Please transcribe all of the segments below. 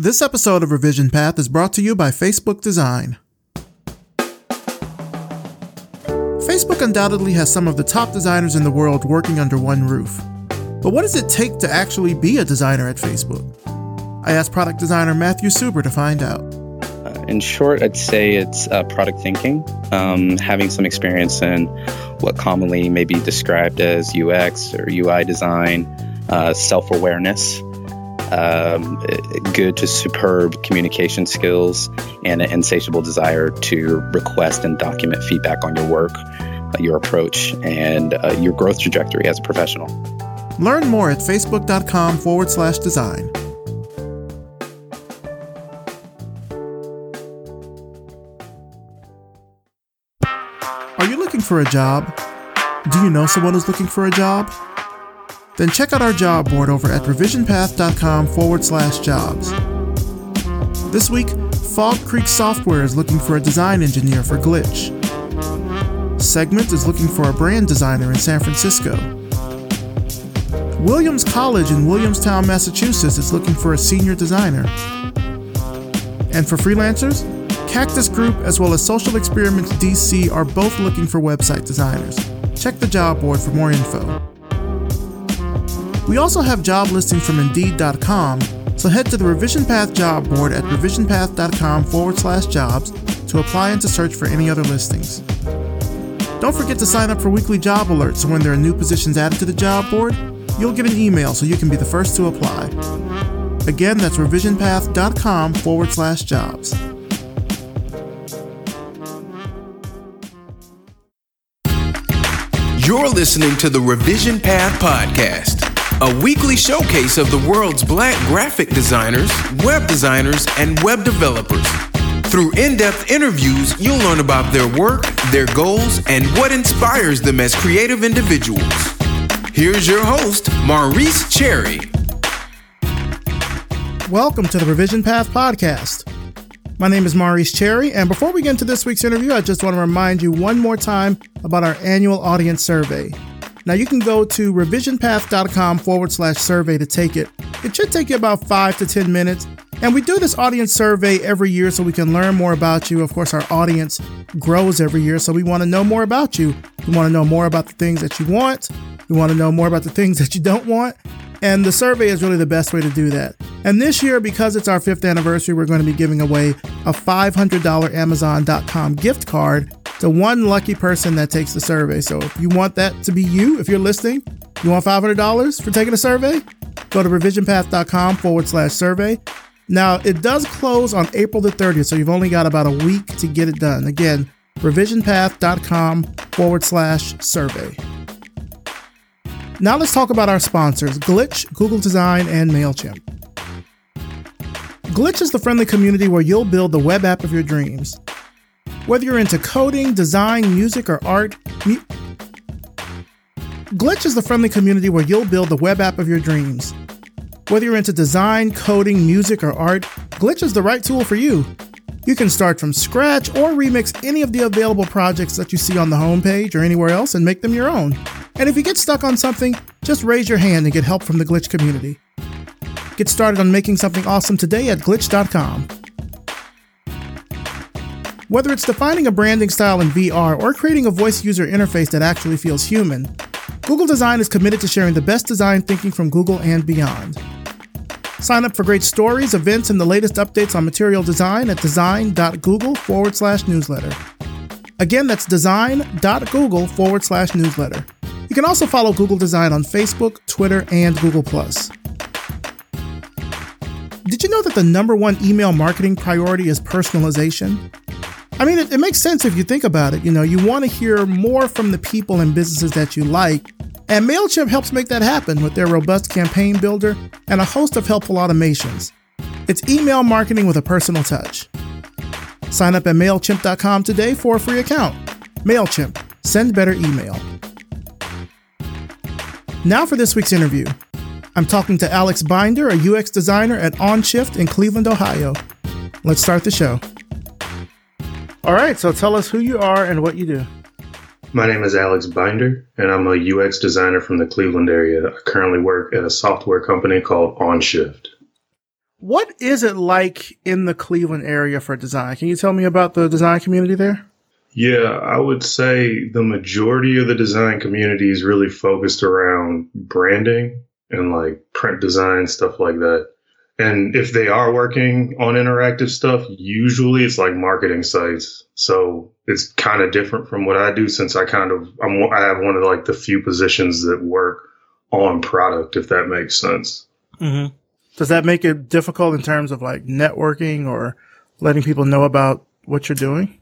This episode of Revision Path is brought to you by Facebook Design. Facebook undoubtedly has some of the top designers in the world working under one roof. But what does it take to actually be a designer at Facebook? I asked product designer Matthew Suber to find out. Uh, in short, I'd say it's uh, product thinking, um, having some experience in what commonly may be described as UX or UI design, uh, self awareness, um, good to superb communication skills, and an insatiable desire to request and document feedback on your work, uh, your approach, and uh, your growth trajectory as a professional. Learn more at facebook.com forward slash design. Are you looking for a job? Do you know someone who's looking for a job? Then check out our job board over at revisionpath.com forward slash jobs. This week, Fog Creek Software is looking for a design engineer for Glitch. Segment is looking for a brand designer in San Francisco. Williams College in Williamstown, Massachusetts is looking for a senior designer. And for freelancers, Cactus Group as well as Social Experiments DC are both looking for website designers. Check the job board for more info. We also have job listings from Indeed.com, so head to the Revision Path job board at revisionpath.com forward slash jobs to apply and to search for any other listings. Don't forget to sign up for weekly job alerts so when there are new positions added to the job board, you'll get an email so you can be the first to apply. Again, that's revisionpath.com forward slash jobs. You're listening to the Revision Path Podcast a weekly showcase of the world's black graphic designers, web designers, and web developers. Through in depth interviews, you'll learn about their work, their goals, and what inspires them as creative individuals. Here's your host, Maurice Cherry. Welcome to the Revision Path Podcast. My name is Maurice Cherry, and before we get into this week's interview, I just want to remind you one more time about our annual audience survey. Now you can go to revisionpath.com forward slash survey to take it. It should take you about five to 10 minutes. And we do this audience survey every year so we can learn more about you. Of course, our audience grows every year, so we want to know more about you. We want to know more about the things that you want. We want to know more about the things that you don't want. And the survey is really the best way to do that. And this year, because it's our fifth anniversary, we're going to be giving away a $500 Amazon.com gift card to one lucky person that takes the survey. So if you want that to be you, if you're listening, you want $500 for taking a survey, go to revisionpath.com forward slash survey. Now, it does close on April the 30th, so you've only got about a week to get it done. Again, revisionpath.com forward slash survey. Now let's talk about our sponsors Glitch, Google Design, and MailChimp. Glitch is the friendly community where you'll build the web app of your dreams. Whether you're into coding, design, music, or art, mu- Glitch is the friendly community where you'll build the web app of your dreams. Whether you're into design, coding, music, or art, Glitch is the right tool for you. You can start from scratch or remix any of the available projects that you see on the homepage or anywhere else and make them your own. And if you get stuck on something, just raise your hand and get help from the Glitch community. Get started on making something awesome today at glitch.com. Whether it's defining a branding style in VR or creating a voice user interface that actually feels human, Google Design is committed to sharing the best design thinking from Google and beyond. Sign up for great stories, events, and the latest updates on material design at design.google forward slash newsletter. Again, that's design.google forward slash newsletter. You can also follow Google Design on Facebook, Twitter, and Google. Did you know that the number one email marketing priority is personalization? I mean, it, it makes sense if you think about it. You know, you want to hear more from the people and businesses that you like, and MailChimp helps make that happen with their robust campaign builder and a host of helpful automations. It's email marketing with a personal touch. Sign up at MailChimp.com today for a free account. MailChimp, send better email. Now for this week's interview. I'm talking to Alex Binder, a UX designer at OnShift in Cleveland, Ohio. Let's start the show. All right, so tell us who you are and what you do. My name is Alex Binder, and I'm a UX designer from the Cleveland area. I currently work at a software company called OnShift. What is it like in the Cleveland area for design? Can you tell me about the design community there? Yeah, I would say the majority of the design community is really focused around branding and like print design, stuff like that. And if they are working on interactive stuff, usually it's like marketing sites. So it's kind of different from what I do since I kind of I'm I have one of like the few positions that work on product, if that makes sense. Mm-hmm. Does that make it difficult in terms of like networking or letting people know about what you're doing?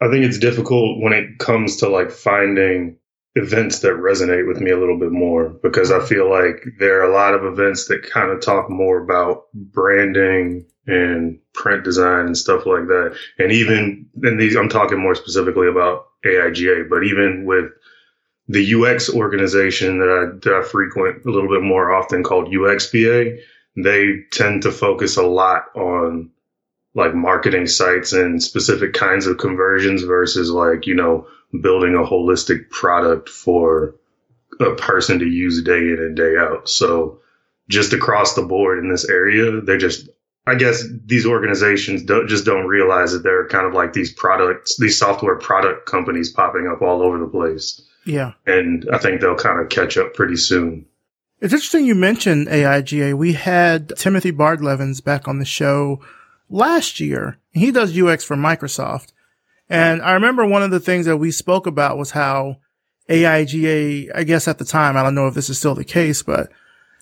I think it's difficult when it comes to like finding events that resonate with me a little bit more because I feel like there are a lot of events that kind of talk more about branding and print design and stuff like that. And even in these, I'm talking more specifically about AIGA, but even with the UX organization that I, that I frequent a little bit more often called UXPA, they tend to focus a lot on like marketing sites and specific kinds of conversions versus like, you know, building a holistic product for a person to use day in and day out. So just across the board in this area, they're just I guess these organizations don't just don't realize that they're kind of like these products, these software product companies popping up all over the place. Yeah. And I think they'll kind of catch up pretty soon. It's interesting you mentioned AIGA. We had Timothy Bardlavens back on the show last year. He does UX for Microsoft. And I remember one of the things that we spoke about was how AIGA, I guess at the time, I don't know if this is still the case, but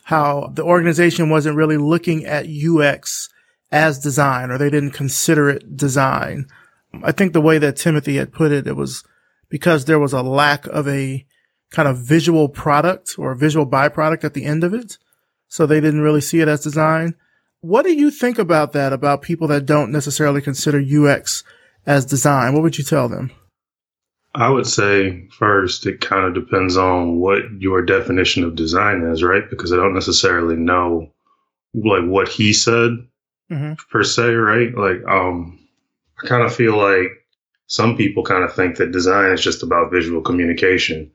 how the organization wasn't really looking at UX as design or they didn't consider it design. I think the way that Timothy had put it, it was because there was a lack of a kind of visual product or visual byproduct at the end of it. So they didn't really see it as design. What do you think about that, about people that don't necessarily consider UX as design? What would you tell them? I would say first, it kind of depends on what your definition of design is, right? Because I don't necessarily know like what he said mm-hmm. per se, right? Like, um, I kind of feel like some people kind of think that design is just about visual communication,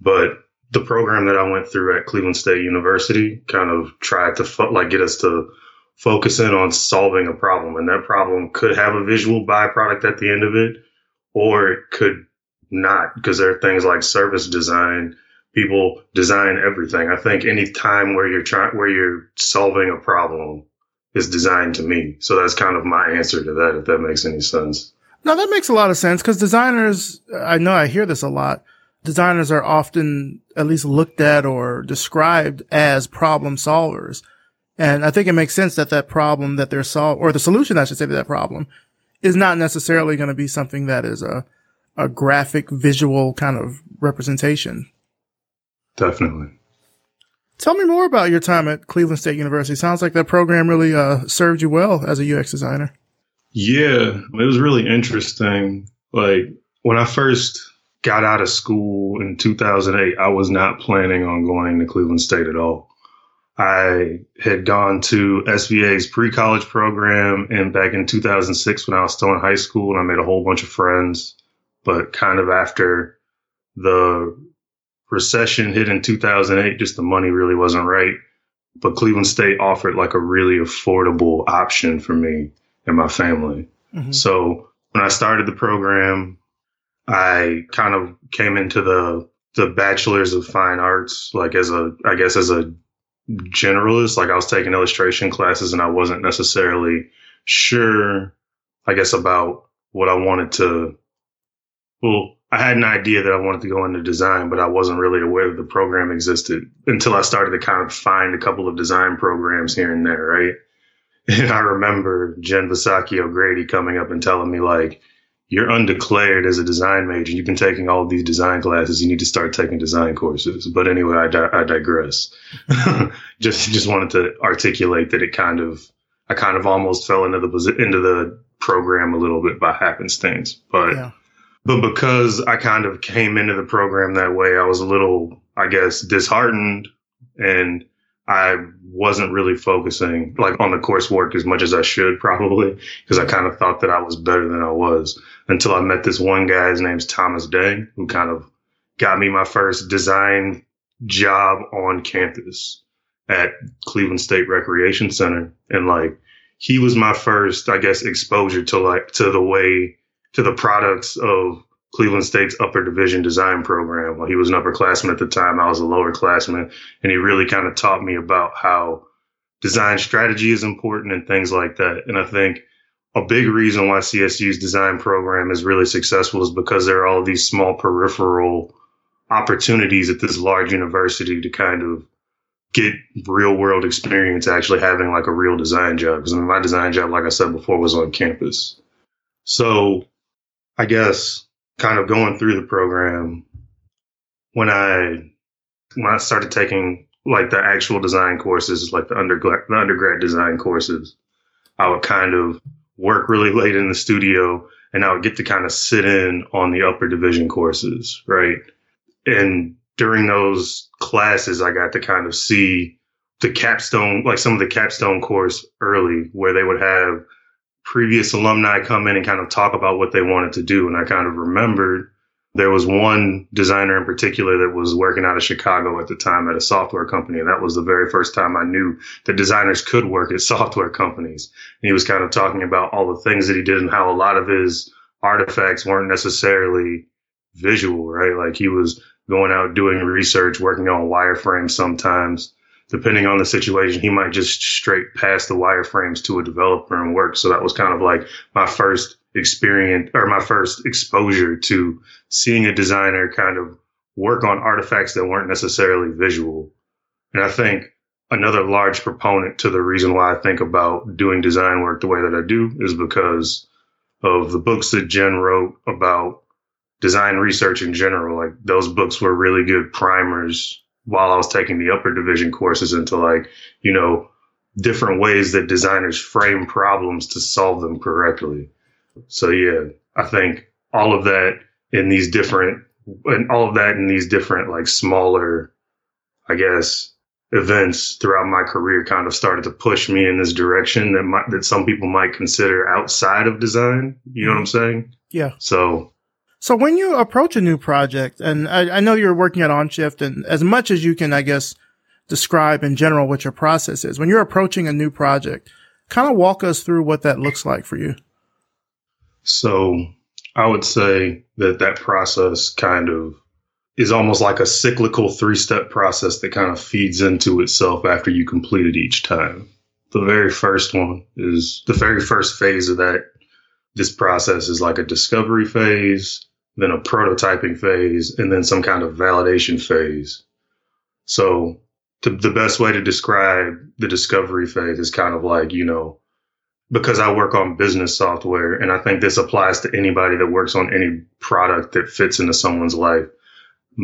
but the program that I went through at Cleveland State University kind of tried to like get us to focus in on solving a problem, and that problem could have a visual byproduct at the end of it, or it could not because there are things like service design. People design everything. I think any time where you're trying, where you're solving a problem is designed to me. So that's kind of my answer to that, if that makes any sense. No, that makes a lot of sense because designers, I know I hear this a lot. Designers are often at least looked at or described as problem solvers. And I think it makes sense that that problem that they're solving, or the solution, I should say, to that problem is not necessarily going to be something that is a a graphic visual kind of representation. Definitely. Tell me more about your time at Cleveland State University. Sounds like that program really uh, served you well as a UX designer. Yeah, it was really interesting. Like when I first got out of school in 2008, I was not planning on going to Cleveland State at all. I had gone to SVA's pre college program and back in 2006 when I was still in high school and I made a whole bunch of friends but kind of after the recession hit in 2008, just the money really wasn't right. But Cleveland State offered like a really affordable option for me and my family. Mm-hmm. So when I started the program, I kind of came into the the bachelor's of fine arts like as a I guess as a generalist. Like I was taking illustration classes and I wasn't necessarily sure, I guess, about what I wanted to well, I had an idea that I wanted to go into design, but I wasn't really aware that the program existed until I started to kind of find a couple of design programs here and there, right? And I remember Jen Visocky O'Grady coming up and telling me like, you're undeclared as a design major. You've been taking all of these design classes. You need to start taking design courses. But anyway, I, di- I digress. just just wanted to articulate that it kind of I kind of almost fell into the into the program a little bit by happenstance. But yeah. But because I kind of came into the program that way, I was a little, I guess, disheartened and I wasn't really focusing like on the coursework as much as I should probably because I kind of thought that I was better than I was until I met this one guy. His name's Thomas Day, who kind of got me my first design job on campus. at Cleveland State Recreation Center. And like, he was my first, I guess, exposure to like, to the way, to the products of Cleveland State's upper division design program. Well, he was an upperclassman at the time. I was a lower classman. And he really kind of taught me about how design strategy is important and things like that. And I think a big reason why CSU's design program is really successful is because there are all these small peripheral opportunities at this large university to kind of get real world experience actually having like a real design job. Because I mean, my design job, like I said before, was on campus. So I guess kind of going through the program when I when I started taking like the actual design courses, like the undergrad the undergrad design courses, I would kind of work really late in the studio and I would get to kind of sit in on the upper division courses, right? And during those classes, I got to kind of see the capstone, like some of the capstone course early where they would have previous alumni come in and kind of talk about what they wanted to do. And I kind of remembered there was one designer in particular that was working out of Chicago at the time at a software company. And that was the very first time I knew that designers could work at software companies. And he was kind of talking about all the things that he did and how a lot of his artifacts weren't necessarily visual, right? Like he was going out doing research, working on wireframes sometimes. Depending on the situation, he might just straight pass the wireframes to a developer and work. So that was kind of like my first experience or my first exposure to seeing a designer kind of work on artifacts that weren't necessarily visual. And I think another large proponent to the reason why I think about doing design work the way that I do is because of the books that Jen wrote about design research in general. Like those books were really good primers while I was taking the upper division courses into like, you know, different ways that designers frame problems to solve them correctly. So yeah, I think all of that in these different and all of that in these different like smaller, I guess, events throughout my career kind of started to push me in this direction that might, that some people might consider outside of design. You know what I'm mm-hmm. saying? Yeah. So so when you approach a new project, and I, I, know you're working at OnShift, and as much as you can, I guess, describe in general what your process is, when you're approaching a new project, kind of walk us through what that looks like for you. So I would say that that process kind of is almost like a cyclical three step process that kind of feeds into itself after you complete it each time. The very first one is the very first phase of that. This process is like a discovery phase, then a prototyping phase, and then some kind of validation phase. So the, the best way to describe the discovery phase is kind of like, you know, because I work on business software, and I think this applies to anybody that works on any product that fits into someone's life.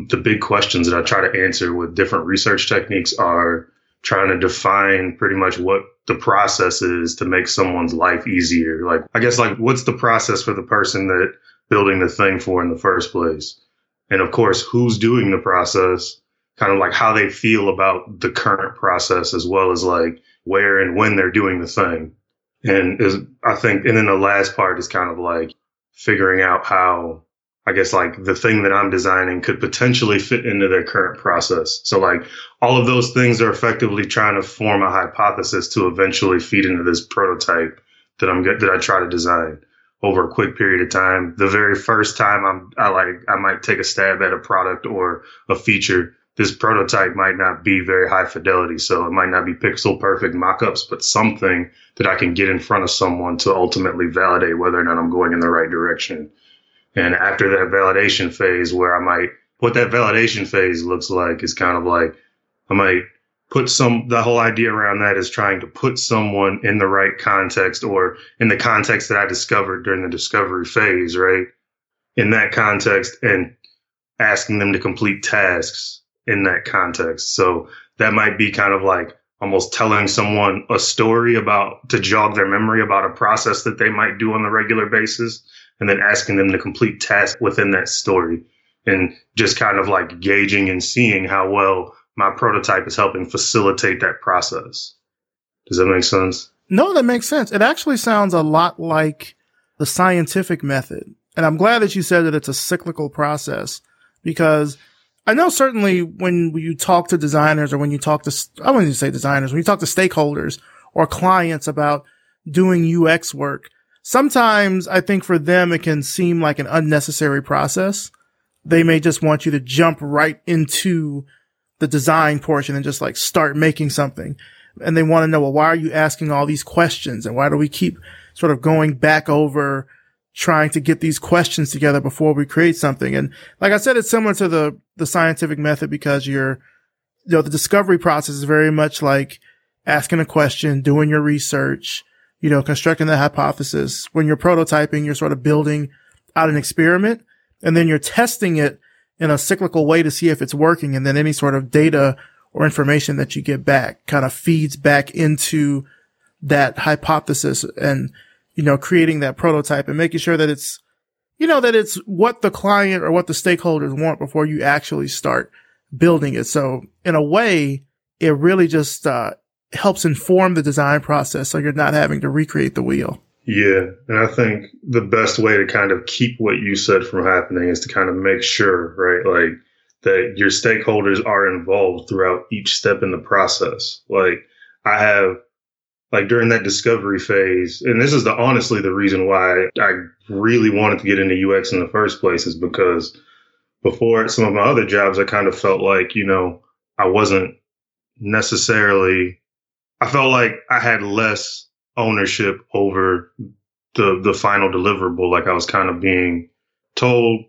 The big questions that I try to answer with different research techniques are trying to define pretty much what the process is to make someone's life easier. Like, I guess, like, what's the process for the person that building the thing for in the first place? And of course, who's doing the process, kind of like how they feel about the current process, as well as like where and when they're doing the thing. And is I think, and then the last part is kind of like figuring out how I guess like the thing that I'm designing could potentially fit into their current process. So like all of those things are effectively trying to form a hypothesis to eventually feed into this prototype that I'm that I try to design over a quick period of time. The very first time I'm I like I might take a stab at a product or a feature this prototype might not be very high fidelity. So it might not be pixel perfect mockups, but something that I can get in front of someone to ultimately validate whether or not I'm going in the right direction. And after that validation phase where I might, what that validation phase looks like is kind of like, I might put some, the whole idea around that is trying to put someone in the right context or in the context that I discovered during the discovery phase, right? In that context and asking them to complete tasks in that context. So that might be kind of like almost telling someone a story about to jog their memory about a process that they might do on the regular basis and then asking them to complete tasks within that story and just kind of like gauging and seeing how well my prototype is helping facilitate that process. Does that make sense? No, that makes sense. It actually sounds a lot like the scientific method. And I'm glad that you said that it's a cyclical process because I know certainly when you talk to designers or when you talk to, I wouldn't even say designers, when you talk to stakeholders or clients about doing UX work, sometimes I think for them, it can seem like an unnecessary process. They may just want you to jump right into the design portion and just like start making something. And they want to know, well, why are you asking all these questions? And why do we keep sort of going back over trying to get these questions together before we create something? And like I said, it's similar to the, the scientific method because you're, you know, the discovery process is very much like asking a question, doing your research, you know, constructing the hypothesis. When you're prototyping, you're sort of building out an experiment and then you're testing it in a cyclical way to see if it's working. And then any sort of data or information that you get back kind of feeds back into that hypothesis and, you know, creating that prototype and making sure that it's, you know, that it's what the client or what the stakeholders want before you actually start building it. So in a way, it really just, uh, helps inform the design process so you're not having to recreate the wheel. Yeah. And I think the best way to kind of keep what you said from happening is to kind of make sure, right? Like that your stakeholders are involved throughout each step in the process. Like I have like during that discovery phase, and this is the honestly the reason why I really wanted to get into UX in the first place is because before some of my other jobs, I kind of felt like, you know, I wasn't necessarily I felt like I had less ownership over the the final deliverable. Like I was kind of being told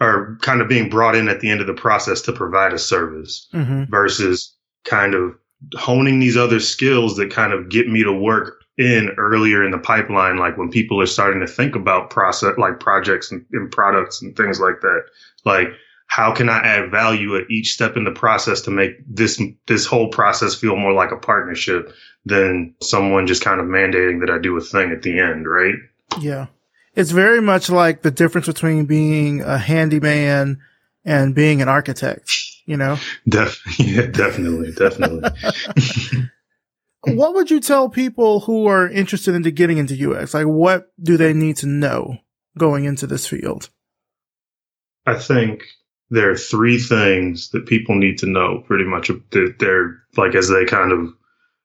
or kind of being brought in at the end of the process to provide a service mm-hmm. versus kind of honing these other skills that kind of get me to work in earlier in the pipeline, like when people are starting to think about process, like projects and, and products and things like that. Like how can I add value at each step in the process to make this this whole process feel more like a partnership than someone just kind of mandating that I do a thing at the end, right? Yeah. It's very much like the difference between being a handyman and being an architect, you know? Def- yeah, definitely, definitely. what would you tell people who are interested into getting into UX? Like what do they need to know going into this field? I think there are three things that people need to know pretty much that they're like as they kind of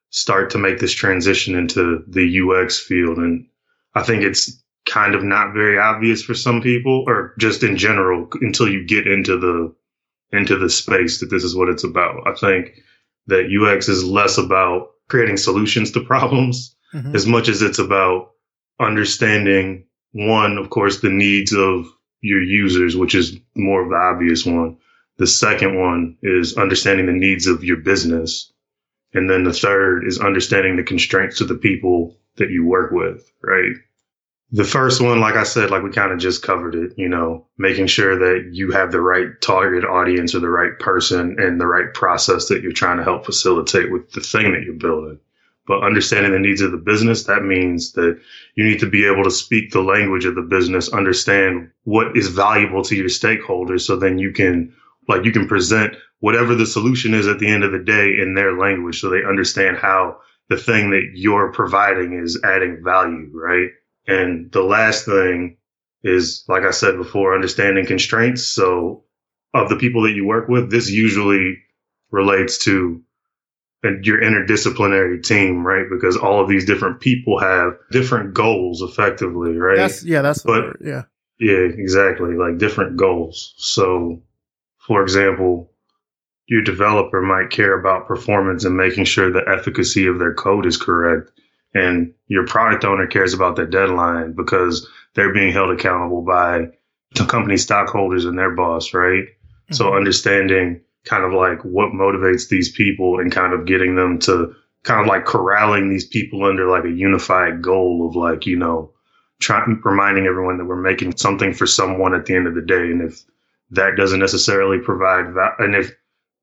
start to make this transition into the UX field. And I think it's kind of not very obvious for some people or just in general until you get into the into the space that this is what it's about. I think that UX is less about creating solutions to problems mm-hmm. as much as it's about understanding one, of course, the needs of your users, which is more of the obvious one. The second one is understanding the needs of your business. And then the third is understanding the constraints to the people that you work with, right? The first one, like I said, like we kind of just covered it, you know, making sure that you have the right target audience or the right person and the right process that you're trying to help facilitate with the thing that you're building. But understanding the needs of the business, that means that you need to be able to speak the language of the business, understand what is valuable to your stakeholders. So then you can, like, you can present whatever the solution is at the end of the day in their language so they understand how the thing that you're providing is adding value, right? And the last thing is, like I said before, understanding constraints. So of the people that you work with, this usually relates to your interdisciplinary team, right? Because all of these different people have different goals effectively, right? That's, yeah, that's but word, yeah. Yeah, exactly. Like different goals. So, for example, your developer might care about performance and making sure the efficacy of their code is correct. And your product owner cares about the deadline because they're being held accountable by the company stockholders and their boss, right? Mm-hmm. So understanding kind of like what motivates these people and kind of getting them to kind of like corralling these people under like a unified goal of like, you know, trying reminding everyone that we're making something for someone at the end of the day. And if that doesn't necessarily provide that, and if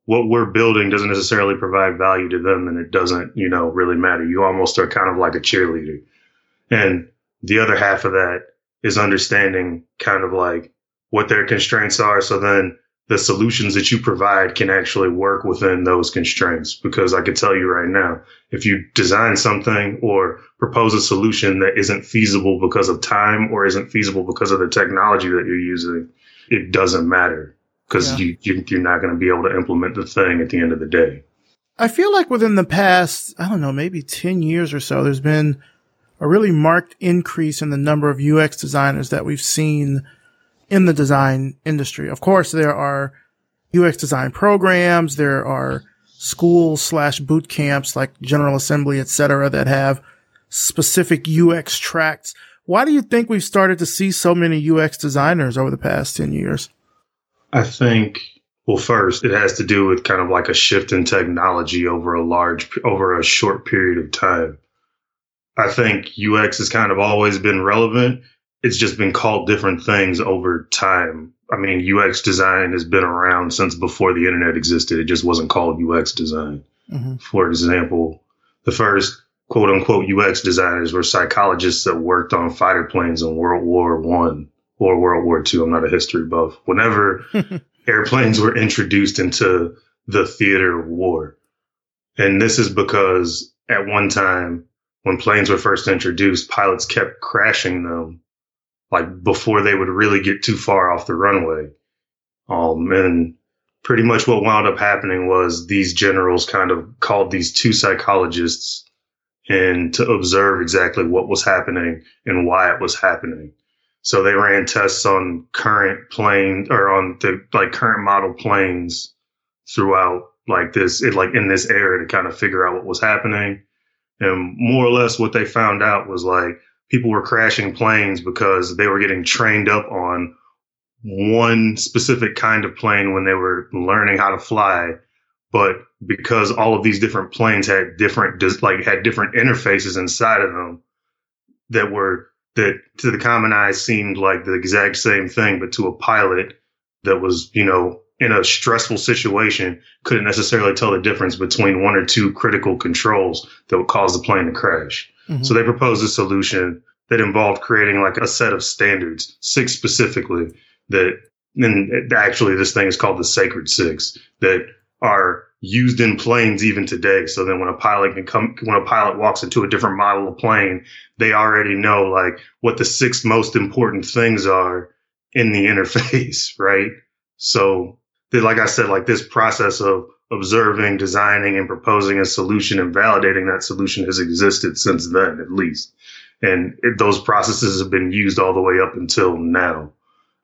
what we're building doesn't necessarily provide value to them, then it doesn't, you know, really matter. You almost are kind of like a cheerleader. And the other half of that is understanding kind of like what their constraints are. So then the solutions that you provide can actually work within those constraints. Because I can tell you right now, if you design something or propose a solution that isn't feasible because of time or isn't feasible because of the technology that you're using, it doesn't matter. because yeah. you, you are not going to be able to implement the thing at the end of the day. I feel like within the past, I don't know, maybe 10 years or so, there's been a really marked increase in the number of UX designers that we've seen in the design industry. Of course, there are UX design programs. There are schools slash boot camps like General Assembly, et cetera, that have specific UX tracks. Why do you think we've started to see so many UX designers over the past 10 years? I think, well, first, it has to do with kind of like a shift in technology over a large, over a short period of time. I think UX has kind of always been relevant. It's just been called different things over time. I mean, UX design has been around since before the internet existed. It just wasn't called UX design. Mm-hmm. For example, the first quote unquote UX designers were psychologists that worked on fighter planes in World War One or World War Two. I'm not a history buff. Whenever airplanes were introduced into the theater of war. And this is because at one time, when planes were first introduced, pilots kept crashing them like before they would really get too far off the runway. Um, and pretty much what wound up happening was these generals kind of called these two psychologists in to observe exactly what was happening and why it was happening. So they ran tests on current plane or on the like current model planes throughout like this, it, like in this era to kind of figure out what was happening. And more or less what they found out was like people were crashing planes because they were getting trained up on one specific kind of plane when they were learning how to fly. But because all of these different planes had different, like had different interfaces inside of them that were, that to the common eye seemed like the exact same thing, but to a pilot that was, you know, in a stressful situation couldn't necessarily tell the difference between one or two critical controls that would cause the plane to crash. Mm-hmm. So they proposed a solution that involved creating like a set of standards, six specifically, that, and actually this thing is called the Sacred Six, that are used in planes even today. So then when a pilot can come, when a pilot walks into a different model of plane, they already know like what the six most important things are in the interface, right? So like I said, like this process of observing, designing, and proposing a solution and validating that solution has existed since then, at least. And it, those processes have been used all the way up until now.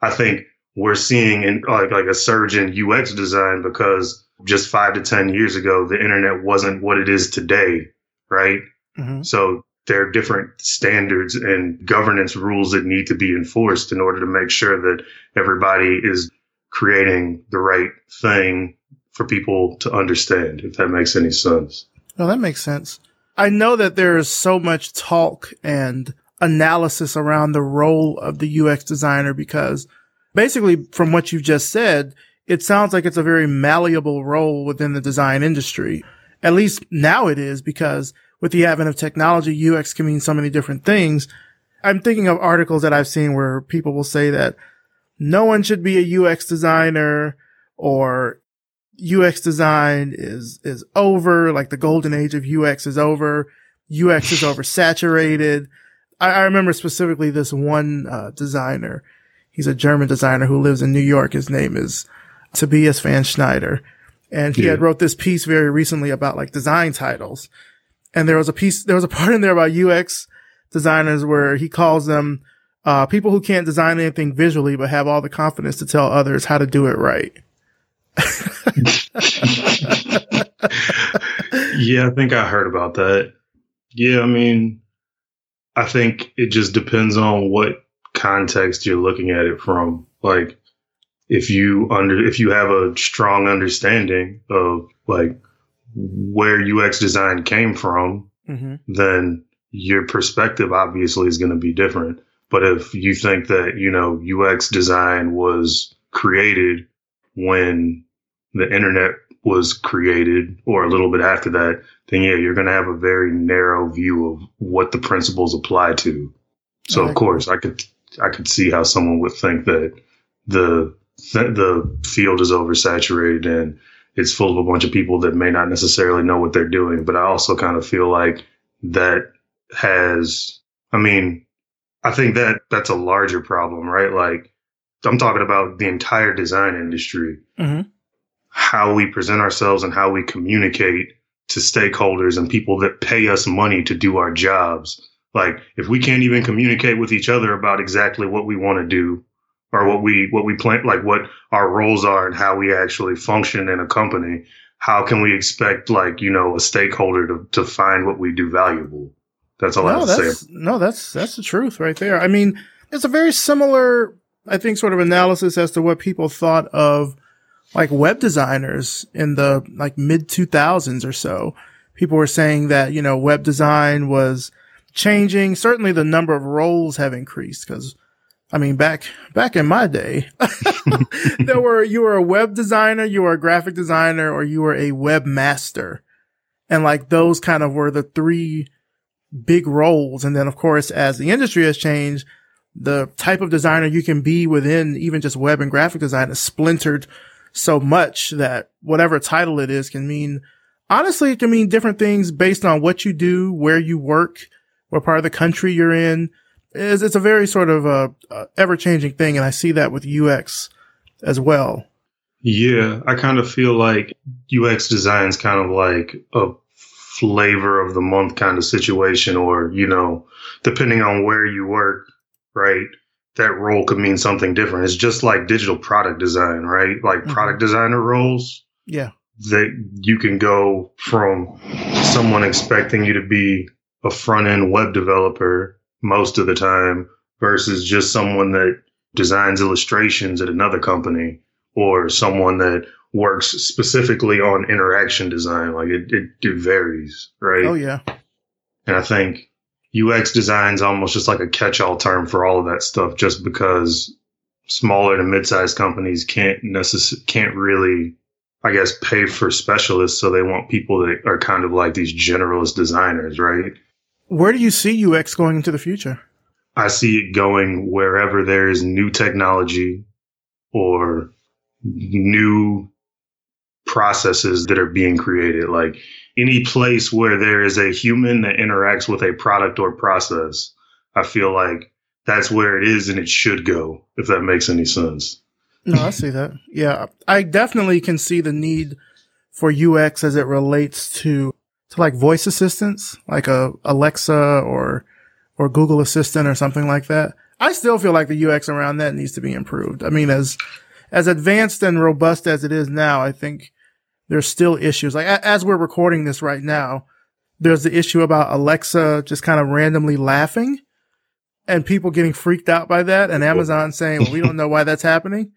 I think we're seeing in, like, like a surge in UX design because just five to 10 years ago, the internet wasn't what it is today, right? Mm-hmm. So there are different standards and governance rules that need to be enforced in order to make sure that everybody is creating the right thing for people to understand, if that makes any sense. No, that makes sense. I know that there is so much talk and analysis around the role of the UX designer because basically from what you've just said, it sounds like it's a very malleable role within the design industry. At least now it is because with the advent of technology, UX can mean so many different things. I'm thinking of articles that I've seen where people will say that no one should be a UX designer or UX design is, is over. Like the golden age of UX is over. UX is oversaturated. I, I remember specifically this one, uh, designer. He's a German designer who lives in New York. His name is Tobias Van Schneider. And he yeah. had wrote this piece very recently about like design titles. And there was a piece, there was a part in there about UX designers where he calls them, uh, people who can't design anything visually, but have all the confidence to tell others how to do it right. yeah, I think I heard about that. Yeah, I mean, I think it just depends on what context you're looking at it from. Like, if you under if you have a strong understanding of like where UX design came from, mm-hmm. then your perspective obviously is going to be different. But if you think that you know UX design was created when the internet was created or a little bit after that, then yeah, you're going to have a very narrow view of what the principles apply to. So of course, I could I could see how someone would think that the the field is oversaturated and it's full of a bunch of people that may not necessarily know what they're doing. But I also kind of feel like that has, I mean, I think that that's a larger problem, right? Like I'm talking about the entire design industry, Mhm. How we present ourselves and how we communicate to stakeholders and people that pay us money to do our jobs. Like if we can't even communicate with each other about exactly what we want to do or what we what we plan like what our roles are and how we actually function in a company, how can we expect like, you know, a stakeholder to, to find what we do valuable? That's all I No, have to say. no, that's that's the truth right there. I mean, it's a very similar, I think, sort of analysis as to what people thought of like web designers in the like mid two thousands or so. People were saying that you know web design was changing. Certainly, the number of roles have increased because. I mean, back back in my day, there were you were a web designer, you were a graphic designer, or you were a webmaster, and like those kind of were the three big roles. And then, of course, as the industry has changed, the type of designer you can be within even just web and graphic design is splintered so much that whatever title it is can mean, honestly, it can mean different things based on what you do, where you work, what part of the country you're in. It's, it's a very sort of uh, uh, ever changing thing. And I see that with UX as well. Yeah, I kind of feel like UX design is kind of like a flavor of the month kind of situation, or, you know, depending on where you work, right? That role could mean something different. It's just like digital product design, right? Like Mhm. product designer roles Yeah. that you can go from someone expecting you to be a front end web developer most of the time versus just someone that designs illustrations at another company or someone that works specifically on interaction design. Like it, it, it varies, right? Oh, yeah. And I think UX design is almost just like a catch all term for all of that stuff just because smaller to mid sized companies can't necess- can't really, I guess, pay for specialists. So they want people that are kind of like these generalist designers, right? Where do you see UX going into the future? I see it going wherever there is new technology or new processes that are being created. Like any place where there is a human that interacts with a product or process, I feel like that's where it is and it should go, if that makes any sense. No, I see that. Yeah, I definitely can see the need for UX as it relates to to like voice assistants, like a Alexa or or Google Assistant or something like that. I still feel like the UX around that needs to be improved. I mean, as as advanced and robust as it is now, I think there's still issues. Like a- as we're recording this right now, there's the issue about Alexa just kind of randomly laughing and people getting freaked out by that and Amazon saying, well, we don't know why that's happening.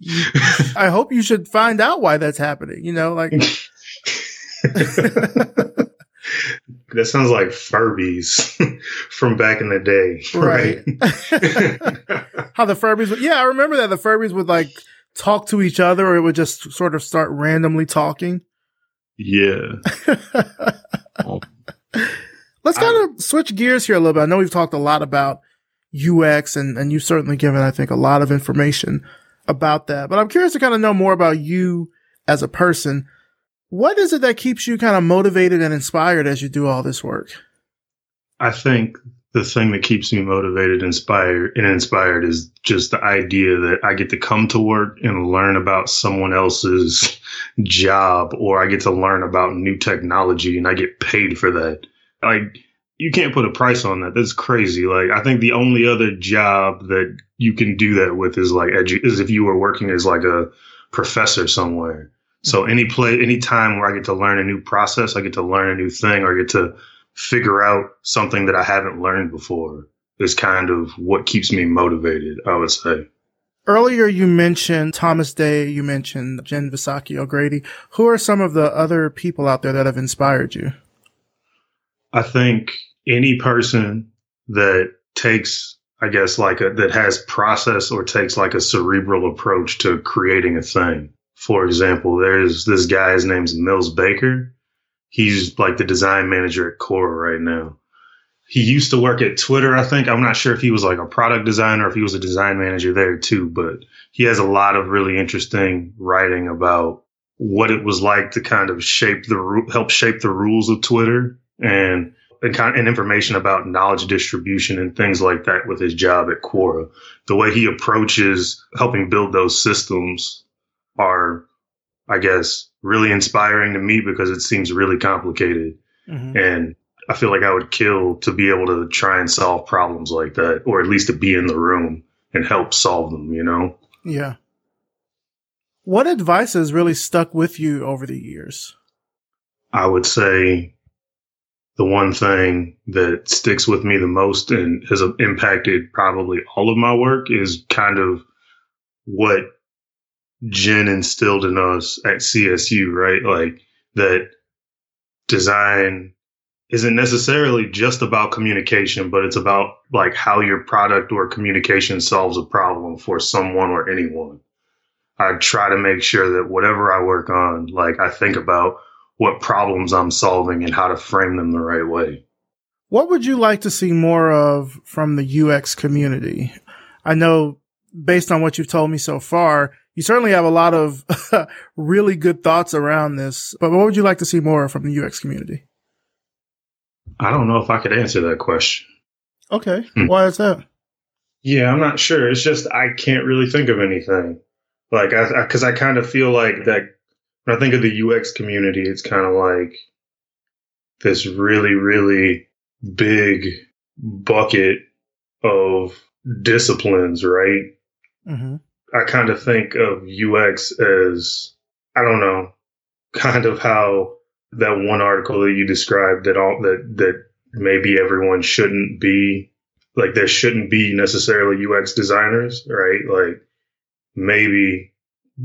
I hope you should find out why that's happening. You know, like, that sounds like Furbies from back in the day. Right. Right. how the Furbies would, yeah, I remember that the Furbies would like talk to each other or it would just sort of start randomly talking. yeah. Oh. Let's kind of switch gears here a little bit. I know we've talked a lot about UX and, and you've certainly given, I think, a lot of information about that, but I'm curious to kind of know more about you as a person. What is it that keeps you kind of motivated and inspired as you do all this work? I think the thing that keeps me motivated, inspired, and inspired is just the idea that I get to come to work and learn about someone else's job, or I get to learn about new technology and I get paid for that. Like, you can't put a price on that. That's crazy. Like, I think the only other job that you can do that with is like edu- is if you were working as like a professor somewhere. So mm-hmm. any play, any time where I get to learn a new process, I get to learn a new thing, or I get to figure out something that I haven't learned before is kind of what keeps me motivated, I would say. Earlier, you mentioned Thomas Day, you mentioned Jen Visocky O'Grady. Who are some of the other people out there that have inspired you? I think any person that takes, I guess, like a, that has process or takes like a cerebral approach to creating a thing. For example, there's this guy, his name's Mills Baker. He's like the design manager at Quora right now. He used to work at Twitter, I think. I'm not sure if he was like a product designer or if he was a design manager there too, but he has a lot of really interesting writing about what it was like to kind of shape the help shape the rules of Twitter and and, kind of, and information about knowledge distribution and things like that with his job at Quora. The way he approaches helping build those systems are, I guess, really inspiring to me because it seems really complicated. Mm-hmm. And I feel like I would kill to be able to try and solve problems like that, or at least to be in the room and help solve them, you know? Yeah. What advice has really stuck with you over the years? I would say the one thing that sticks with me the most and has impacted probably all of my work is kind of what Jen instilled in us at CSU, right? Like that design isn't necessarily just about communication, but it's about like how your product or communication solves a problem for someone or anyone. I try to make sure that whatever I work on, like I think about what problems I'm solving and how to frame them the right way. What would you like to see more of from the UX community? I know based on what you've told me so far, you certainly have a lot of really good thoughts around this, but what would you like to see more from the UX community? I don't know if I could answer that question. Okay. Hmm. Why is that? Yeah, I'm not sure. It's just I can't really think of anything. Like, I, because I, I kind of feel like that when I think of the UX community, it's kind of like this really, really big bucket of disciplines, right? Mm-hmm. I kind of think of UX as, I don't know, kind of how that one article that you described that all that that maybe everyone shouldn't be like there shouldn't be necessarily UX designers, right? Like maybe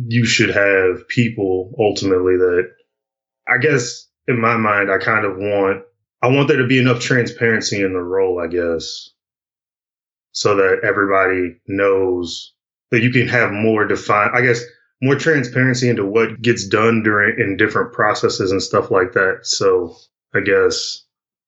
you should have people ultimately that I guess in my mind I kind of want I want there to be enough transparency in the role, I guess, so that everybody knows that you can have more defined I guess more transparency into what gets done during in different processes and stuff like that. So I guess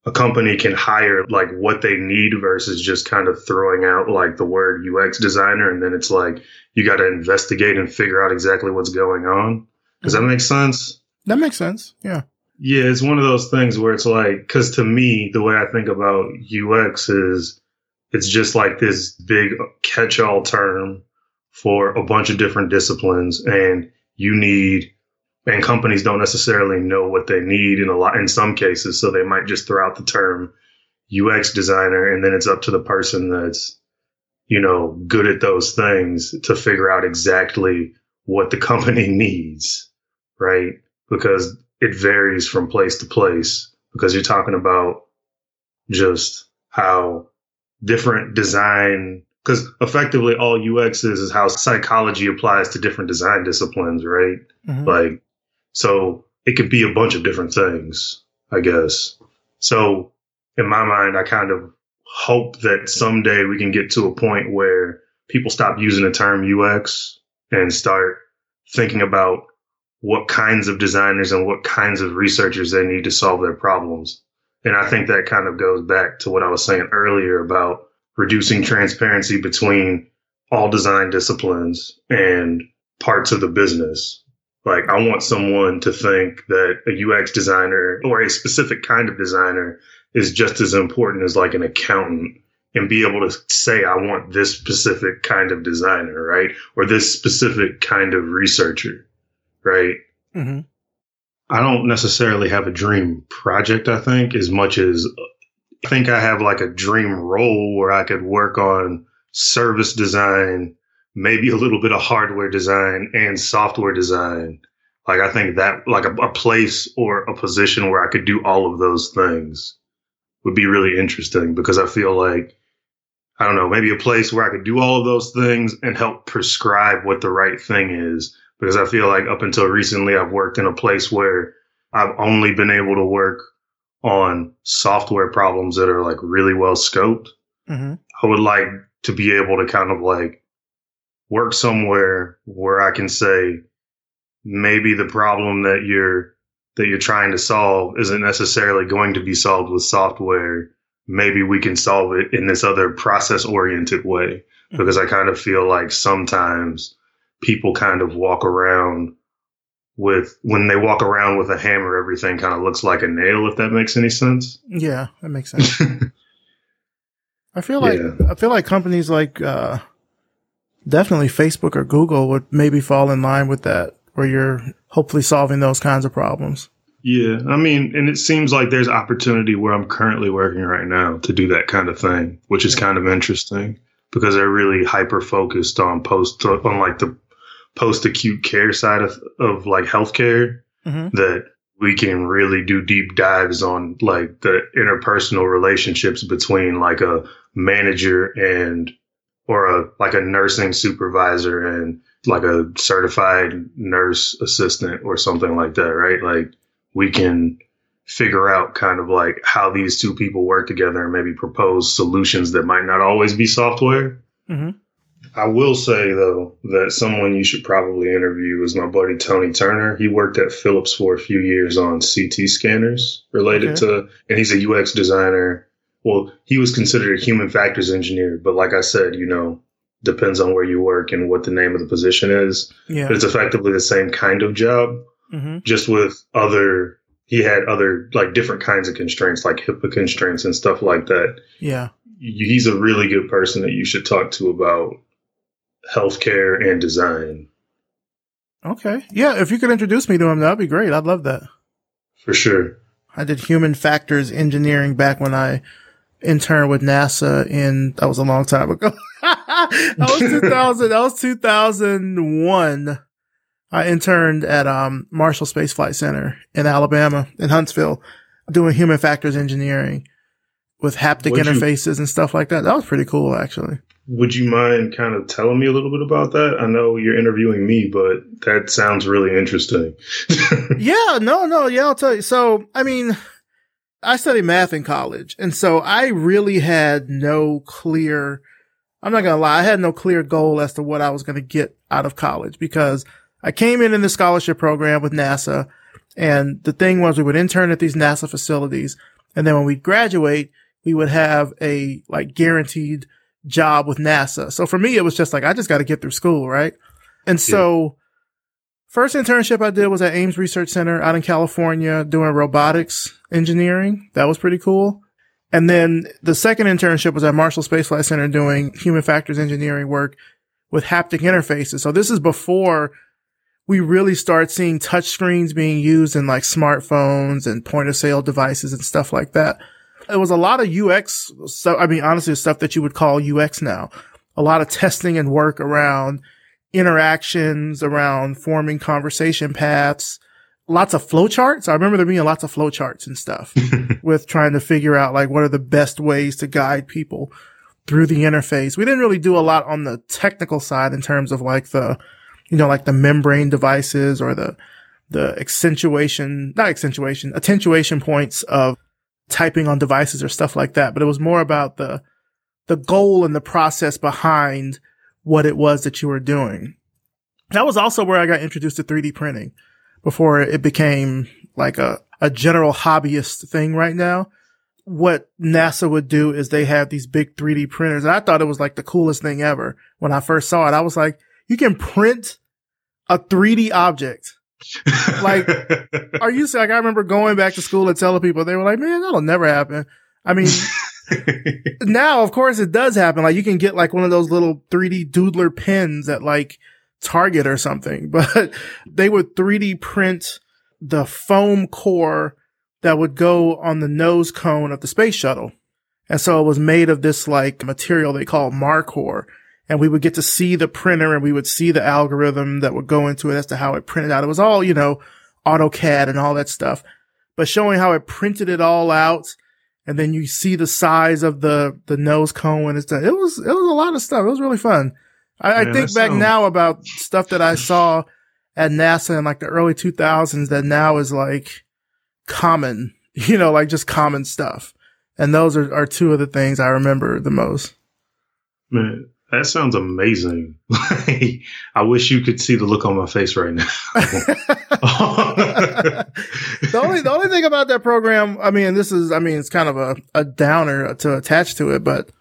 a company can hire like what they need versus just kind of throwing out like the word UX designer and then it's like you got to investigate and figure out exactly what's going on. Does mm-hmm. that make sense? That makes sense. Yeah. Yeah, it's one of those things where it's like cuz to me the way I think about UX is it's just like this big catch-all term for a bunch of different disciplines and you need and companies don't necessarily know what they need in a lot in some cases so they might just throw out the term UX designer and then it's up to the person that's you know good at those things to figure out exactly what the company needs right? Because it varies from place to place because you're talking about just how different design because effectively all UX is is how psychology applies to different design disciplines, right? Mm-hmm. Like, so it could be a bunch of different things, I guess. So in my mind, I kind of hope that someday we can get to a point where people stop using the term UX and start thinking about what kinds of designers and what kinds of researchers they need to solve their problems. And I think that kind of goes back to what I was saying earlier about reducing transparency between all design disciplines and parts of the business. Like, I want someone to think that a UX designer or a specific kind of designer is just as important as like an accountant and be able to say, I want this specific kind of designer, right? Or this specific kind of researcher, right? Mm-hmm. I don't necessarily have a dream project, I think, as much as I think I have like a dream role where I could work on service design, maybe a little bit of hardware design and software design. Like I think that like a, a place or a position where I could do all of those things would be really interesting because I feel like I don't know, maybe a place where I could do all of those things and help prescribe what the right thing is. Because I feel like up until recently, I've worked in a place where I've only been able to work on software problems that are like really well scoped. Mm-hmm. I would like to be able to kind of like work somewhere where I can say maybe the problem that you're that you're trying to solve isn't necessarily going to be solved with software. Maybe we can solve it in this other process oriented way mm-hmm. because I kind of feel like sometimes people kind of walk around with when they walk around with a hammer, everything kind of looks like a nail. If that makes any sense. Yeah, that makes sense. I feel like yeah. I feel like companies like uh, definitely Facebook or Google would maybe fall in line with that, where you're hopefully solving those kinds of problems. Yeah, I mean, and it seems like there's opportunity where I'm currently working right now to do that kind of thing, which is kind of interesting because they're really hyper focused on post on like the post acute care side of of like healthcare mm-hmm. that we can really do deep dives on like the interpersonal relationships between like a manager and or a like a nursing supervisor and like a certified nurse assistant or something like that, right? Like we can figure out kind of like how these two people work together and maybe propose solutions that might not always be software. Mm-hmm. I will say though that someone you should probably interview is my buddy Tony Turner. He worked at Philips for a few years on CT scanners related okay. to, and he's a UX designer. Well, he was considered a human factors engineer, but like I said, you know, depends on where you work and what the name of the position is. Yeah. But it's effectively the same kind of job mm-hmm. just with other he had other like different kinds of constraints like HIPAA constraints and stuff like that. Yeah. He's a really good person that you should talk to about healthcare and design. Okay. Yeah, if you could introduce me to him, that'd be great. I'd love that. For sure. I did human factors engineering back when I interned with NASA in that was a long time ago. that was 2000 that was 2001. I interned at um, Marshall Space Flight Center in Alabama, in Huntsville, doing human factors engineering with haptic would interfaces you, and stuff like that. That was pretty cool, actually. Would you mind kind of telling me a little bit about that? I know you're interviewing me, but that sounds really interesting. yeah, no, no, yeah, I'll tell you. So, I mean, I studied math in college, and so I really had no clear, I'm not to lie, I had no clear goal as to what I was to get out of college because I came in in the scholarship program with NASA. And the thing was we would intern at these NASA facilities. And then when we graduate, we would have a like guaranteed job with NASA. So for me, it was just like, I just got to get through school. Right. And so first internship I did was at Ames Research Center out in California doing robotics engineering. That was pretty cool. And then the second internship was at Marshall Space Flight Center doing human factors engineering work with haptic interfaces. So this is before we really start seeing touchscreens being used in like smartphones and point of sale devices and stuff like that. It was a lot of UX stuff. I mean, honestly, stuff that you would call UX now. A lot of testing and work around interactions, around forming conversation paths, lots of flowcharts. I remember there being lots of flowcharts and stuff with trying to figure out like what are the best ways to guide people through the interface. We didn't really do a lot on the technical side in terms of like the, you know, like the membrane devices or the, the accentuation, not accentuation, attenuation points of typing on devices or stuff like that. But it was more about the, the goal and the process behind what it was that you were doing. That was also where I got introduced to 3D printing before it became like a, a general hobbyist thing right now. What NASA would do is they have these big 3D printers. And I thought it was like the coolest thing ever. When I first saw it, I was like, you can print a 3D object. Like, are you like, I remember going back to school and telling people, they were like, man, that'll never happen. I mean, now, of course, it does happen. Like, you can get like one of those little 3Doodler pins at like Target or something, but they would 3D print the foam core that would go on the nose cone of the space shuttle. And so it was made of this like material they call Marcor and we would get to see the printer and we would see the algorithm that would go into it as to how it printed out. It was all, you know, AutoCAD and all that stuff, but showing how it printed it all out. And then you see the size of the, the nose cone and stuff. It was, it was a lot of stuff. It was really fun. I, I think back now about stuff that I saw at NASA in like the early 2000s that now is like common, you know, like just common stuff. And those are, are two of the things I remember the most. Man, that sounds amazing. I wish you could see the look on my face right now. the only the only thing about that program, I mean, this is I mean, it's kind of a, a downer to attach to it, but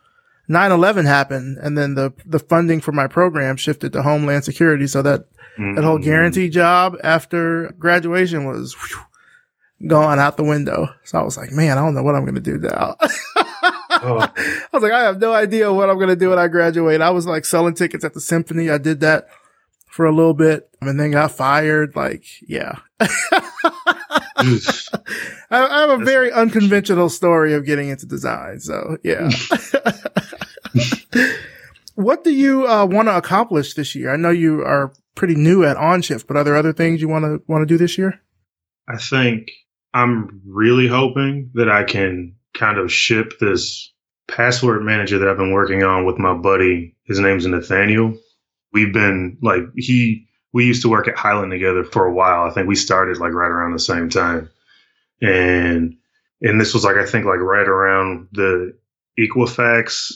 9-11 happened and then the, the funding for my program shifted to Homeland Security. So that, mm-hmm. that whole mm-hmm. guarantee job after graduation was whew, gone out the window. So I was like, man, I don't know what I'm going to do now. oh. I was like, I have no idea what I'm going to do when I graduate. I was like selling tickets at the symphony. I did that for a little bit and then got fired. Like, yeah. I, have a very unconventional story of getting into design. So yeah. what do you uh, want to accomplish this year? I know you are pretty new at OnShift, but are there other things you want to want to do this year? I think I'm really hoping that I can kind of ship this password manager that I've been working on with my buddy. His name's Nathaniel. We've been like he we used to work at Hyland together for a while. I think we started like right around the same time. And and this was like I think like right around the Equifax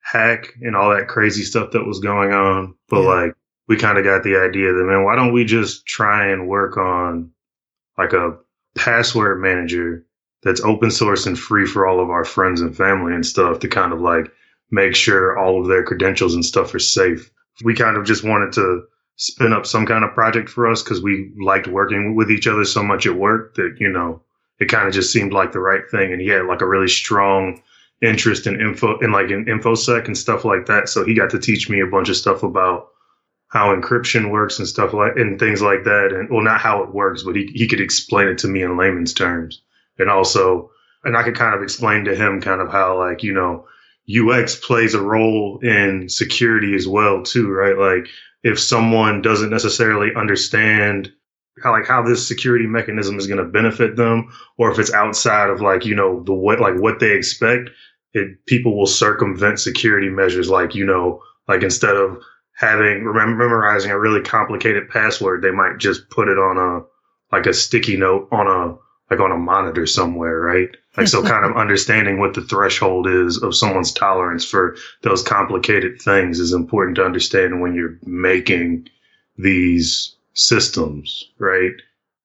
hack and all that crazy stuff that was going on. But yeah. like we kind of got the idea that man, why don't we just try and work on like a password manager that's open source and free for all of our friends and family and stuff to kind of like make sure all of their credentials and stuff are safe. We kind of just wanted to spin up some kind of project for us because we liked working with each other so much at work that you know it kind of just seemed like the right thing. And he had like a really strong interest in info in like in infosec and stuff like that. So he got to teach me a bunch of stuff about how encryption works and stuff like and things like that. And well not how it works but he, he could explain it to me in layman's terms and also and i could kind of explain to him kind of how like you know ux plays a role in security as well too right? Like if someone doesn't necessarily understand how like how this security mechanism is going to benefit them or if it's outside of like you know the what like what they expect it people will circumvent security measures like you know like instead of having memorizing a really complicated password they might just put it on a like a sticky note on a like on a monitor somewhere, right? Like, so kind of understanding what the threshold is of someone's tolerance for those complicated things is important to understand when you're making these systems, right?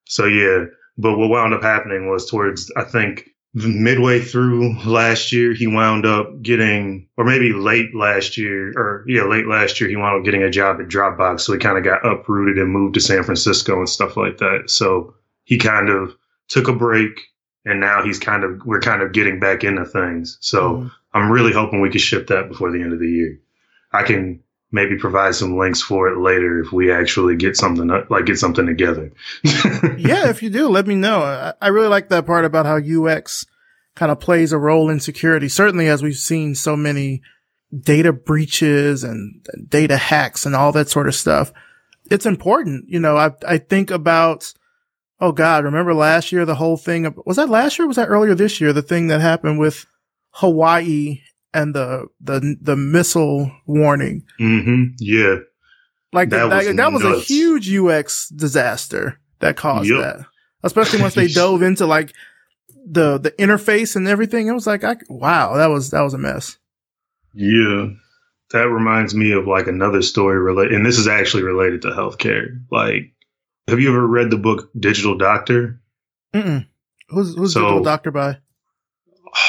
So, yeah. But what wound up happening was towards, I think, midway through last year, he wound up getting, or maybe late last year, or yeah, late last year, he wound up getting a job at Dropbox. So he kind of got uprooted and moved to San Francisco and stuff like that. So he kind of took a break, and now he's kind of we're kind of getting back into things. So mm-hmm. I'm really hoping we can ship that before the end of the year. I can maybe provide some links for it later if we actually get something like get something together. yeah, if you do, let me know. I, I really like that part about how UX kind of plays a role in security. Certainly, as we've seen so many data breaches and data hacks and all that sort of stuff, it's important. You know, I I think about Oh God, remember last year the whole thing was that last year was that earlier this year the thing that happened with Hawaii and the the the missile warning. Mm-hmm. Yeah. Like that, that was, that was a huge UX disaster that caused yep. that. Especially once they dove into like the the interface and everything. It was like I, wow, that was that was a mess. Yeah. That reminds me of like another story related and this is actually related to healthcare. Like have you ever read the book Digital Doctor? Mm-mm. Who's, who's so, Digital Doctor by?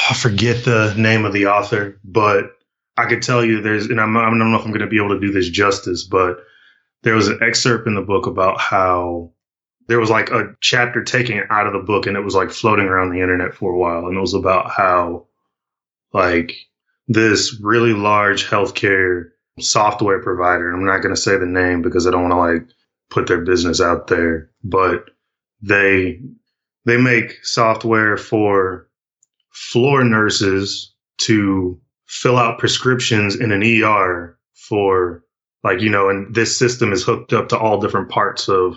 I forget the name of the author, but I could tell you there's, and I'm, I don't know if I'm going to be able to do this justice, but there was an excerpt in the book about how there was like a chapter taken out of the book and it was like floating around the internet for a while. And it was about how like this really large healthcare software provider, I'm not going to say the name because I don't want to like put their business out there, but they they make software for floor nurses to fill out prescriptions in an ER for like you know and this system is hooked up to all different parts of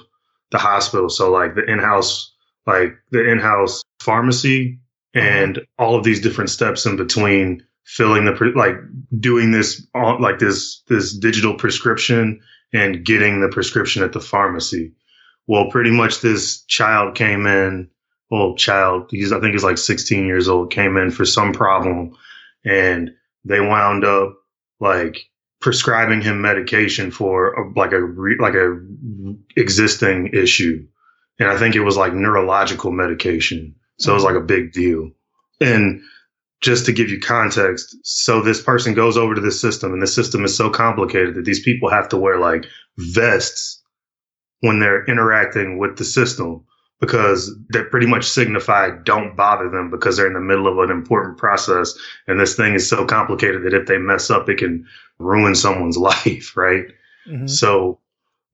the hospital. So like the in-house like the in-house pharmacy and all of these different steps in between filling the like doing this on like this this digital prescription and getting the prescription at the pharmacy. Well, pretty much this child came in, well, child, he's, I think he's like 16 years old, came in for some problem and they wound up like prescribing him medication for a, like a, re, like a existing issue. And I think it was like neurological medication. So it was mm-hmm. like a big deal. And just to give you context, so this person goes over to this system, and the system is so complicated that these people have to wear like vests when they're interacting with the system because that pretty much signify don't bother them because they're in the middle of an important process. And this thing is so complicated that if they mess up, it can ruin someone's life, right? Mm-hmm. So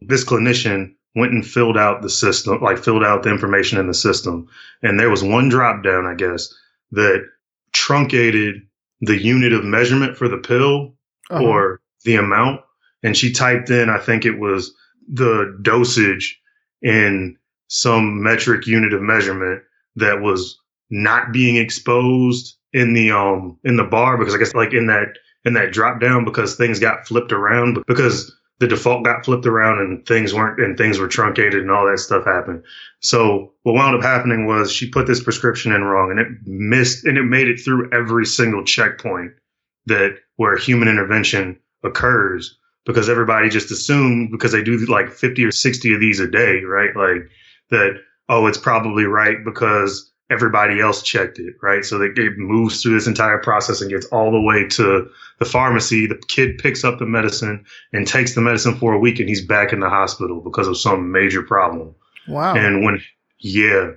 this clinician went and filled out the system, like filled out the information in the system. And there was one drop down, I guess, that truncated the unit of measurement for the pill uh-huh. or the amount. And she typed in, I think it was the dosage in some metric unit of measurement that was not being exposed in the um in the bar because I guess like in that in that drop down because things got flipped around because the default got flipped around and things weren't and things were truncated and all that stuff happened. So what wound up happening was she put this prescription in wrong and it missed and it made it through every single checkpoint that where human intervention occurs because everybody just assumed because they do like 50 or 60 of these a day, right? Like that, oh, it's probably right because everybody else checked it, right? So that it moves through this entire process and gets all the way to the pharmacy. The kid picks up the medicine and takes the medicine for a week, and he's back in the hospital because of some major problem. Wow. And when, yeah.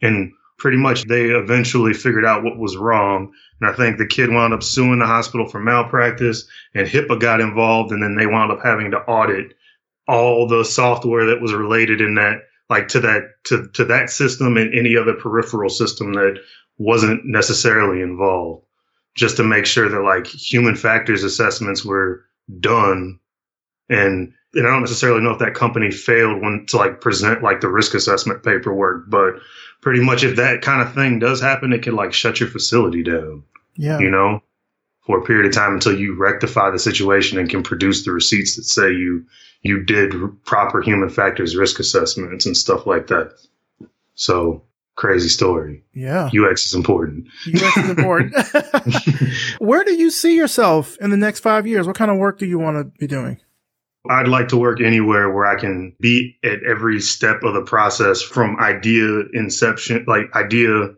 And pretty much they eventually figured out what was wrong. And I think the kid wound up suing the hospital for malpractice, and HIPAA got involved, and then they wound up having to audit all the software that was related in that like to that to to that system and any other peripheral system that wasn't necessarily involved just to make sure that like human factors assessments were done and and I don't necessarily know if that company failed when to like present like the risk assessment paperwork, but pretty much if that kind of thing does happen, it can like shut your facility down. Yeah. You know, for a period of time until you rectify the situation and can produce the receipts that say you you did proper human factors risk assessments and stuff like that. So crazy story. Yeah. UX is important. UX is important. Where do you see yourself in the next five years? What kind of work do you want to be doing? I'd like to work anywhere where I can be at every step of the process from idea inception, like idea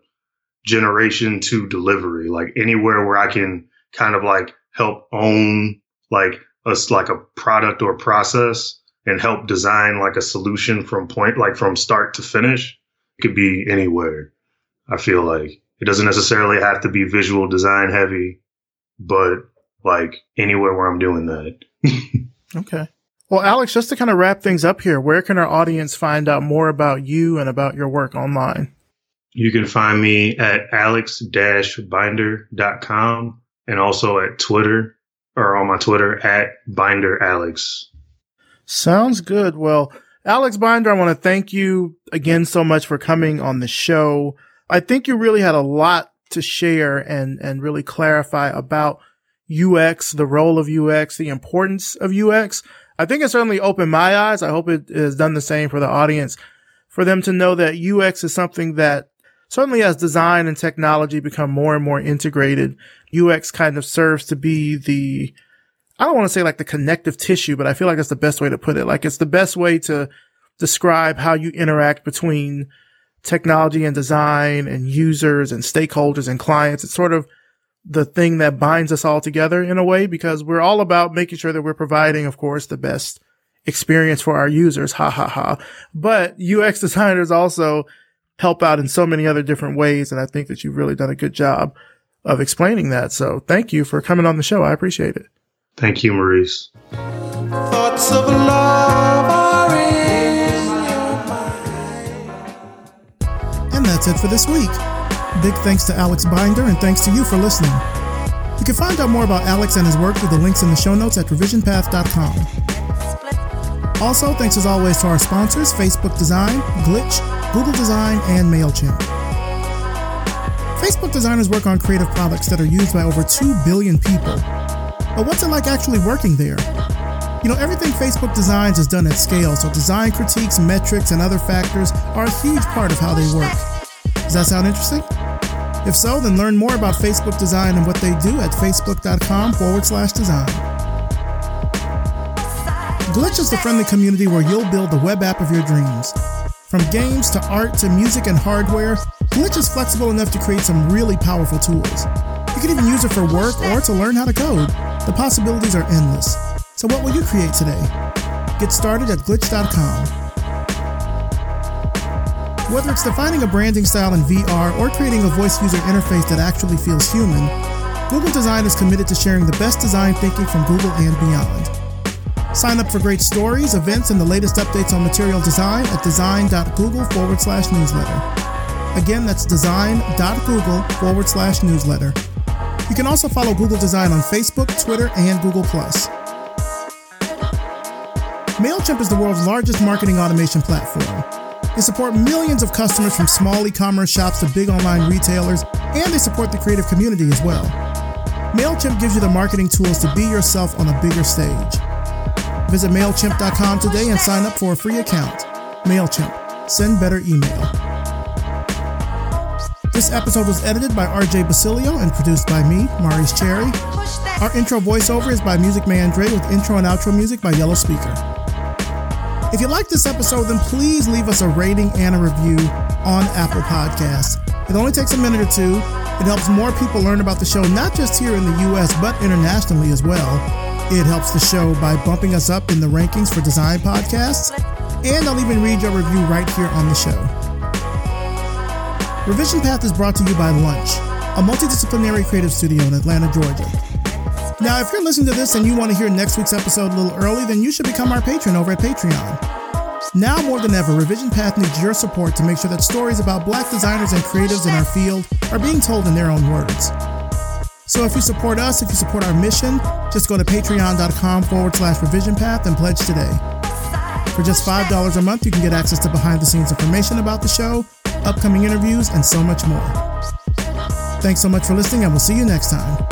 generation to delivery, like anywhere where I can kind of like help own like us like a product or process and help design like a solution from point like from start to finish. It could be anywhere i feel like. It doesn't necessarily have to be visual design heavy but like anywhere where i'm doing that. Okay. Well alex just to kind of wrap things up here where can our audience find out more about you and about your work online? You can find me at alex-binder.com and also at twitter or on my Twitter at Binder Alex. Sounds good. Well, Alex Binder, I want to thank you again so much for coming on the show. I think you really had a lot to share and, and really clarify about UX, the role of UX, the importance of UX. I think it certainly opened my eyes. I hope it has done the same for the audience for them to know that UX is something that certainly as design and technology become more and more integrated, UX kind of serves to be the, I don't want to say like the connective tissue, but I feel like that's the best way to put it. Like it's the best way to describe how you interact between technology and design and users and stakeholders and clients. It's sort of the thing that binds us all together in a way because we're all about making sure that we're providing, of course, the best experience for our users. Ha ha ha. But UX designers also help out in so many other different ways. And I think that you've really done a good job of explaining that. So thank you for coming on the show. I appreciate it. Thank you, Maurice. Thoughts of love are in And that's it for this week. Big thanks to Alex Binder and thanks to you for listening. You can find out more about Alex and his work through the links in the show notes at revisionpath.com. Also, thanks as always to our sponsors Facebook Design, Glitch, Google Design, and MailChimp. Facebook designers work on creative products that are used by over 2 billion people. But what's it like actually working there? You know, everything Facebook designs is done at scale, so design critiques, metrics, and other factors are a huge part of how they work. Does that sound interesting? If so, then learn more about Facebook design and what they do at facebook.com forward slash design. Glitch is the friendly community where you'll build the web app of your dreams. From games to art to music and hardware, Glitch is flexible enough to create some really powerful tools. You can even use it for work or to learn how to code. The possibilities are endless. So, what will you create today? Get started at glitch.com. Whether it's defining a branding style in VR or creating a voice user interface that actually feels human, Google Design is committed to sharing the best design thinking from Google and beyond. Sign up for great stories, events, and the latest updates on material design at design.google forward slash newsletter. Again, that's design.google forward slash newsletter. You can also follow Google Design on Facebook, Twitter, and Google. MailChimp is the world's largest marketing automation platform. They support millions of customers from small e commerce shops to big online retailers, and they support the creative community as well. MailChimp gives you the marketing tools to be yourself on a bigger stage. Visit MailChimp.com today and sign up for a free account. MailChimp. Send better email. This episode was edited by RJ Basilio and produced by me, Maurice Cherry. Our intro voiceover is by Music Man Dre with intro and outro music by Yellow Speaker. If you like this episode, then please leave us a rating and a review on Apple Podcasts. It only takes a minute or two. It helps more people learn about the show, not just here in the US, but internationally as well. It helps the show by bumping us up in the rankings for design podcasts, and I'll even read your review right here on the show. Revision Path is brought to you by Lunch, a multidisciplinary creative studio in Atlanta, Georgia. Now, if you're listening to this and you want to hear next week's episode a little early, then you should become our patron over at Patreon. Now more than ever, Revision Path needs your support to make sure that stories about black designers and creatives in our field are being told in their own words. So if you support us, if you support our mission, just go to patreon.com forward slash revision path and pledge today. For just $5 a month, you can get access to behind the scenes information about the show, upcoming interviews, and so much more. Thanks so much for listening, and we'll see you next time.